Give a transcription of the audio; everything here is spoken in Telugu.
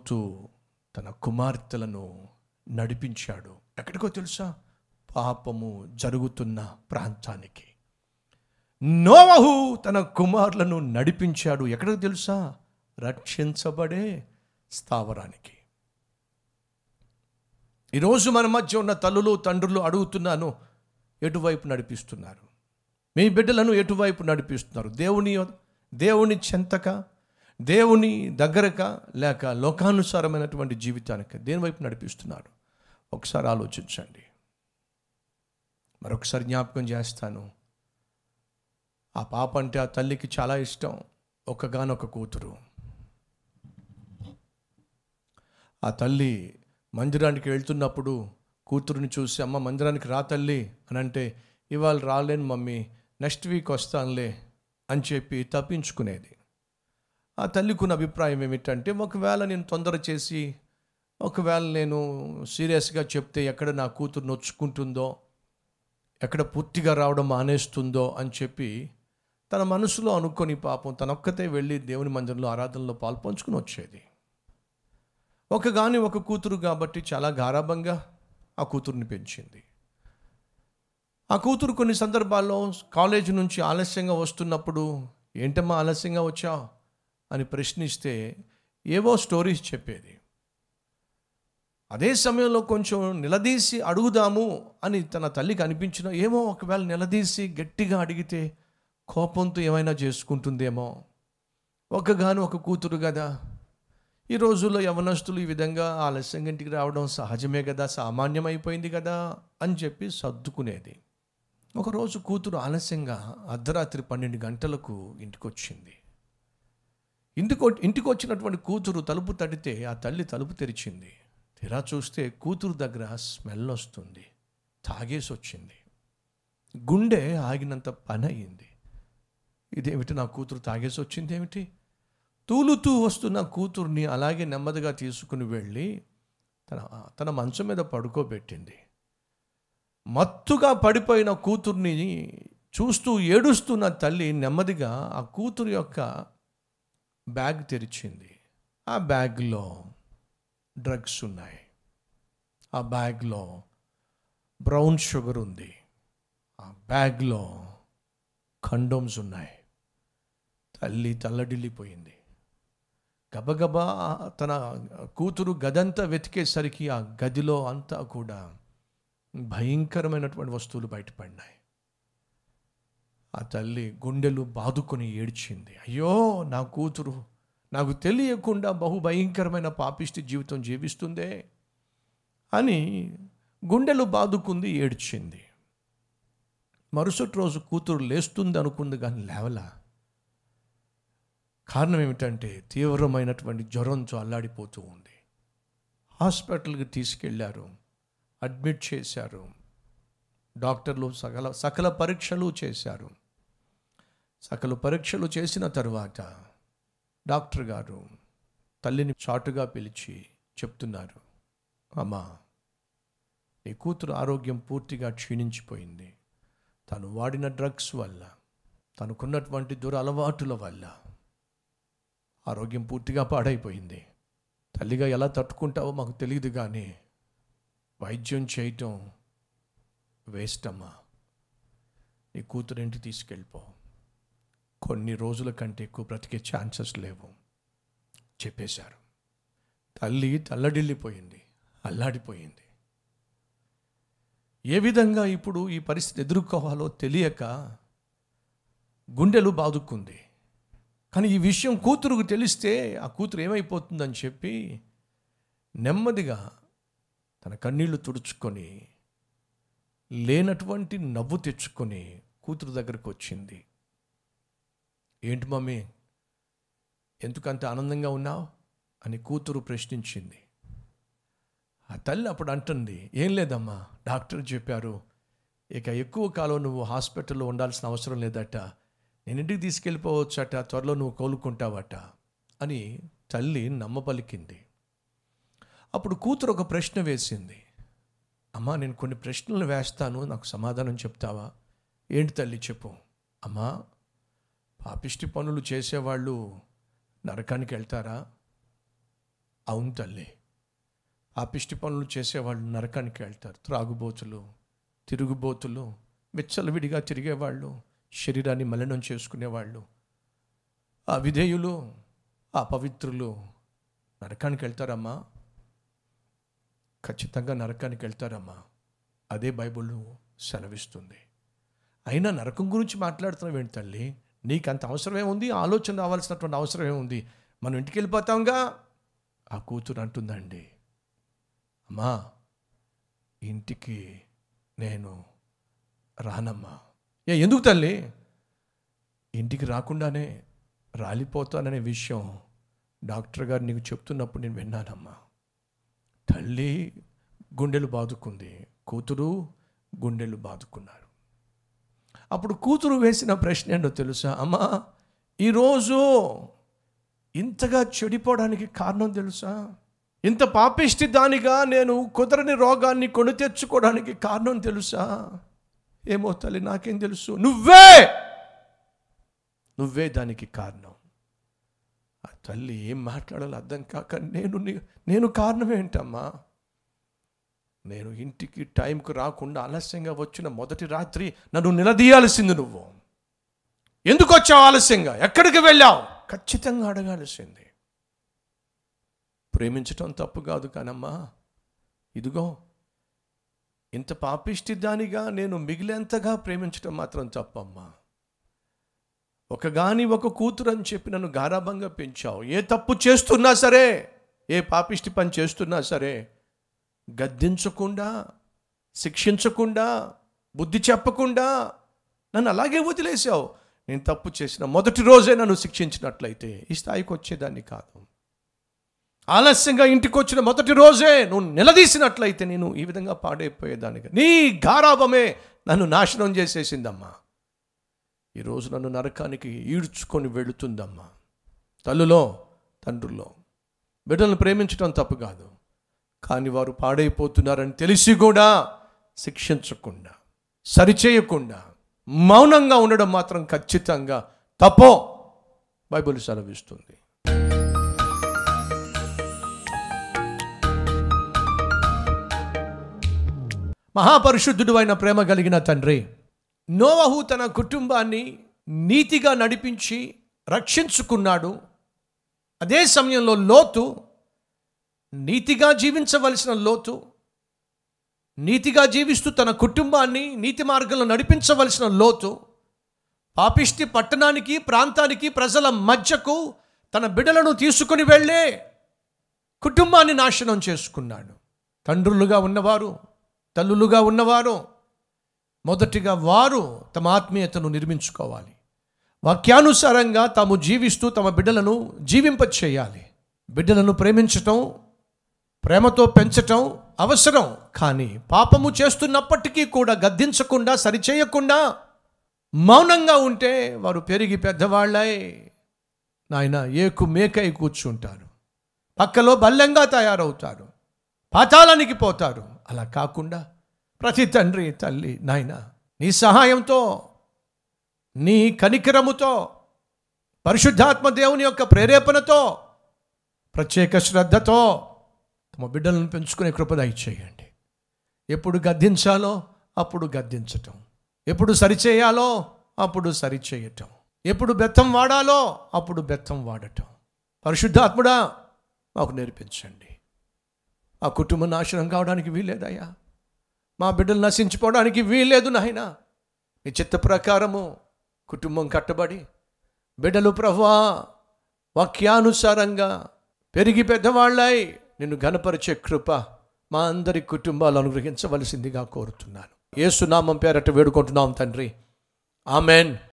లోతు తన కుమార్తెలను నడిపించాడు. ఎక్కడికో తెలుసా? పాపము జరుగుతున్న ప్రాంతానికి. నోవహు తన కుమారులను నడిపించాడు. ఎక్కడికి తెలుసా? రక్షించబడే స్థావరానికి. ఈరోజు మన మధ్య ఉన్న తల్లులు తండ్రులు అడుగుతున్నాను ఎటువైపు నడిపిస్తున్నారు? మీ బిడ్డలను ఎటువైపు నడిపిస్తున్నారు? దేవుని దేవుని చెంతక దేవుని దగ్గరక లేక లోకానుసారమైనటువంటి జీవితానికి దేని వైపు నడిపిస్తున్నారు ఒకసారి ఆలోచించండి. మరొకసారి జ్ఞాపకం చేస్తాను. ఆ పాప అంటే ఆ తల్లికి చాలా ఇష్టం. ఒకగానొక కూతురు. ఆ తల్లి మందిరానికి వెళ్తున్నప్పుడు కూతురుని చూసి అమ్మ మందిరానికి రా తల్లి అని అంటే ఇవాళ రాలేను మమ్మీ నెక్స్ట్ వీక్ వస్తానులే అని చెప్పి తప్పించుకునేది. ఆ తల్లికున్న అభిప్రాయం ఏమిటంటే ఒకవేళ నేను తొందర చేసి ఒకవేళ నేను సీరియస్గా చెప్తే ఎక్కడ నా కూతురు నొచ్చుకుంటుందో ఎక్కడ పూర్తిగా రావడం మానేస్తుందో అని చెప్పి తన మనసులో అనుకొని పాపం తనొక్కతే వెళ్ళి దేవుని మందిరంలో ఆరాధనలో పాల్పంచుకుని వచ్చేది. ఒక గాని ఒక కూతురు కాబట్టి చాలా గారాభంగా ఆ కూతుర్ని పెంచింది. ఆ కూతురు కొన్ని సందర్భాల్లో కాలేజీ నుంచి ఆలస్యంగా వస్తున్నప్పుడు ఏంటమ్మా ఆలస్యంగా వచ్చావు? అని ప్రశ్నిస్తే ఏవో స్టోరీస్ చెప్పేది. అదే సమయంలో కొంచెం నిలదీసి అడుగుదాము అని తన తల్లికి అనిపించిన ఏమో ఒకవేళ నిలదీసి గట్టిగా అడిగితే కోపంతో ఏమైనా చేసుకుంటుందేమో. ఒకగాను ఒక కూతురు కదా. ఈ రోజుల్లో యవనస్తులు ఈ విధంగా ఆలస్యం ఇంటికి రావడం సహజమే కదా సామాన్యమైపోయింది కదా అని చెప్పి సర్దుకునేది. ఒకరోజు కూతురు ఆలస్యంగా అర్ధరాత్రి పన్నెండు గంటలకు ఇంటికి వచ్చింది ఇంటికి ఇంటికి వచ్చినటువంటి కూతురు తలుపు తడితే ఆ తల్లి తలుపు తెరిచింది. తీరా చూస్తే కూతురు దగ్గర స్మెల్ వస్తుంది. తాగేసి వచ్చింది గుండె ఆగినంత పని అయింది ఇదేమిటి నా కూతురు తాగేసి వచ్చింది ఏమిటి తూలుతూ వస్తున్న కూతుర్ని అలాగే నెమ్మదిగా తీసుకుని వెళ్ళి తన తన మంచం మీద పడుకోబెట్టింది. మత్తుగా పడిపోయిన కూతుర్ని చూస్తూ ఏడుస్తున్న తల్లి నెమ్మదిగా ఆ కూతురు యొక్క బ్యాగ్ తెరిచింది. ఆ బ్యాగ్లో డ్రగ్స్ ఉన్నాయి. ఆ బ్యాగ్లో బ్రౌన్ షుగర్ ఉంది. ఆ బ్యాగ్లో కండోమ్స్ ఉన్నాయి. తల్లి తల్లడిల్లిపోయింది. గబగబా తన కూతురు గదంతా వెతికేసరికి ఆ గదిలో అంతా కూడా భయంకరమైనటువంటి వస్తువులు బయటపడినాయి. ఆ తల్లి గుండెలు బాదుకొని ఏడ్చింది. అయ్యో నా కూతురు నాకు తెలియకుండా బహు భయంకరమైన పాపిష్టి జీవితం జీవిస్తుందే అని గుండెలు బాదుకుంది ఏడ్చింది. మరుసటి రోజు కూతురు లేస్తుంది అనుకుంది కానీ లేవలా. కారణం ఏమిటంటే తీవ్రమైనటువంటి జ్వరంతో అల్లాడిపోతూ ఉంది. హాస్పిటల్కి తీసుకెళ్ళారు అడ్మిట్ చేశారు డాక్టర్లు సకల సకల పరీక్షలు చేశారు. సకల పరీక్షలు చేసిన తర్వాత డాక్టర్ గారు తల్లిని చాటుగా పిలిచి చెప్తున్నారు అమ్మా నీ కూతురు ఆరోగ్యం పూర్తిగా క్షీణించిపోయింది. తను వాడిన డ్రగ్స్ వల్ల తనకున్నటువంటి దురలవాటుల వల్ల ఆరోగ్యం పూర్తిగా పాడైపోయింది. తల్లిగా ఎలా తట్టుకుంటావో మాకు తెలియదు కానీ వైద్యం చేయటం వేస్ట్ అమ్మా నీ కూతురింటి తీసుకెళ్ళిపో. కొన్ని రోజుల కంటే ఎక్కువ బ్రతికే ఛాన్సెస్ లేవు చెప్పేశారు. తల్లి తల్లడిల్లిపోయింది అల్లాడిపోయింది. ఏ విధంగా ఇప్పుడు ఈ పరిస్థితి ఎదుర్కోవాలో తెలియక గుండెలు బాదుకుంది కానీ ఈ విషయం కూతురుకు తెలిస్తే ఆ కూతురు ఏమైపోతుందని చెప్పి నెమ్మదిగా తన కన్నీళ్ళు తుడుచుకొని లేనటువంటి నవ్వు తెచ్చుకొని కూతురు దగ్గరకు వచ్చింది. ఏంటి మమ్మీ? ఎందుకంత ఆనందంగా ఉన్నావు? అని కూతురు ప్రశ్నించింది. ఆ తల్లి అప్పుడు అంటుంది ఏం లేదమ్మా డాక్టర్ చెప్పారు. ఇక ఎక్కువ కాలం నువ్వు హాస్పిటల్లో ఉండాల్సిన అవసరం లేదట. నేను ఇంటికి తీసుకెళ్ళిపోవచ్చట త్వరలో నువ్వు కోలుకుంటావట అని తల్లి నమ్మపలికింది. అప్పుడు కూతురు ఒక ప్రశ్న వేసింది. అమ్మా నేను కొన్ని ప్రశ్నలు వేస్తాను నాకు సమాధానం చెప్తావా? ఏంటి తల్లి చెప్పు. అమ్మా పాపిష్టి పనులు చేసేవాళ్ళు నరకానికి వెళ్తారా? అవును తల్లి. ఆ పిష్టి పనులు చేసేవాళ్ళు నరకానికి వెళ్తారు. త్రాగుబోతులు తిరుగుబోతులు విచ్చలవిడిగా తిరిగేవాళ్ళు శరీరాన్ని మలినం చేసుకునేవాళ్ళు ఆ విధేయులు ఆ పవిత్రులు నరకానికి వెళ్తారమ్మా? ఖచ్చితంగా నరకానికి వెళ్తారమ్మా. అదే బైబుల్ సెలవిస్తుంది. అయినా నరకం గురించి మాట్లాడుతున్నావు ఏంటి తల్లి? నీకు అంత అవసరమే ఉంది ఆలోచన రావాల్సినటువంటి అవసరమే ఉంది. మనం ఇంటికి వెళ్ళిపోతాంగా? ఆ కూతురు అంటుందండి అమ్మా ఇంటికి నేను రానమ్మా. ఏ ఎందుకు తల్లి? ఇంటికి రాకుండానే రాలిపోతాననే విషయం డాక్టర్ గారు నీకు చెప్తున్నప్పుడు నేను విన్నానమ్మా. తల్లి గుండెలు బాదుకుంది కూతురు గుండెలు బాదుకున్నారు. అప్పుడు కూతురు వేసిన ప్రశ్న ఏంటో తెలుసా? అమ్మా ఈరోజు ఇంతగా చెడిపోవడానికి కారణం తెలుసా? ఇంత పాపిష్టి దానిగా నేను కుదరని రోగాన్ని కొని తెచ్చుకోవడానికి కారణం తెలుసా? ఏమో తల్లి నాకేం తెలుసు. నువ్వే! నువ్వే దానికి కారణం. ఆ తల్లి ఏం మాట్లాడాలో అర్థం కాక నేను నేను కారణం ఏంటమ్మా? నేను ఇంటికి టైంకు రాకుండా ఆలస్యంగా వచ్చిన మొదటి రాత్రి నన్ను నిలదీయాల్సింది నువ్వు. ఎందుకు వచ్చావు ఆలస్యంగా? ఎక్కడికి వెళ్ళావు? ఖచ్చితంగా అడగాల్సింది. ప్రేమించటం తప్పు కాదు కానమ్మా. ఇదిగో ఇంత పాపిష్టి దానిగా నేను మిగిలేంతగా ప్రేమించటం మాత్రం తప్పమ్మా. ఒక గాని ఒక కూతురు అని చెప్పి నన్ను గారాభంగా పెంచావు. ఏ తప్పు చేస్తున్నా సరే ఏ పాపిష్టి పని చేస్తున్నా సరే గద్దించకుండా శిక్షించకుండా బుద్ధి చెప్పకుండా నన్ను అలాగే వదిలేసావు నేను తప్పు చేసిన మొదటి రోజే నన్ను శిక్షించినట్లయితే ఈ స్థాయికి వచ్చేదాన్ని కాదు. ఆలస్యంగా ఇంటికి వచ్చిన మొదటి రోజే నువ్వు నిలదీసినట్లయితే నేను ఈ విధంగా పాడైపోయేదానికి నీ గారాభమే నన్ను నాశనం చేసేసిందమ్మా. ఈరోజు నన్ను నరకానికి ఈడ్చుకొని వెళుతుందమ్మా. తల్లులో తండ్రుల్లో బిడ్డలను ప్రేమించడం తప్పు కాదు. కానీ వారు పాడైపోతున్నారని తెలిసి కూడా శిక్షించకుండా సరిచేయకుండా మౌనంగా ఉండడం మాత్రం ఖచ్చితంగా తప్పో బైబిల్ సెలవిస్తుంది. మహాపరిశుద్ధుడు అయిన ప్రేమ కలిగిన తండ్రి నోవహు తన కుటుంబాన్ని నీతిగా నడిపించి రక్షించుకున్నాడు. అదే సమయంలో లోతు నీతిగా జీవించవలసిన లోతు నీతిగా జీవిస్తూ తన కుటుంబాన్ని నీతి మార్గంలో నడిపించవలసిన లోతు పాపిష్టి పట్టణానికి ప్రాంతానికి ప్రజల మధ్యకు తన బిడలను తీసుకుని వెళ్ళే కుటుంబాన్ని నాశనం చేసుకున్నాడు. తండ్రులుగా ఉన్నవారు తల్లులుగా ఉన్నవారు మొదటిగా వారు తమ ఆత్మీయతను నిర్మించుకోవాలి. వాక్యానుసారంగా తాము జీవిస్తూ తమ బిడ్డలను జీవింపచేయాలి. బిడ్డలను ప్రేమించటం ప్రేమతో పెంచటం అవసరం కానీ పాపము చేస్తున్నప్పటికీ కూడా గద్దించకుండా సరిచేయకుండా మౌనంగా ఉంటే వారు పెరిగి పెద్దవాళ్ళై నాయన ఏకు మేకై కూర్చుంటారు. పక్కలో బల్లంగా తయారవుతారు. పాతాళానికి పోతారు. అలా కాకుండా ప్రతి తండ్రి తల్లి నాయన నీ సహాయంతో నీ కనికరముతో పరిశుద్ధాత్మ దేవుని యొక్క ప్రేరేపణతో ప్రత్యేక శ్రద్ధతో తమ బిడ్డలను పెంచుకునే కృప చేయండి ఎప్పుడు గద్దించాలో అప్పుడు గద్దించటం. ఎప్పుడు సరిచేయాలో అప్పుడు సరిచేయటం. ఎప్పుడు బెత్తం వాడాలో అప్పుడు బెత్తం వాడటం. పరిశుద్ధాత్ముడా మాకు నేర్పించండి. ఆ కుటుంబం నాశనం కావడానికి వీల్లేదయ్యా. మా బిడ్డలు నశించిపోవడానికి వీల్లేదు నాయన. నీ చిత్త ప్రకారము కుటుంబం కట్టబడి బిడ్డలు ప్రభా వాక్యానుసారంగా పెరిగి పెద్దవాళ్ళై నిన్ను ఘనపరిచే కృప మా అందరి కుటుంబాలు అనుగ్రహించవలసిందిగా కోరుతున్నాను. ఏసునామం పేరట వేడుకుంటున్నాం తండ్రి. ఆమెన్.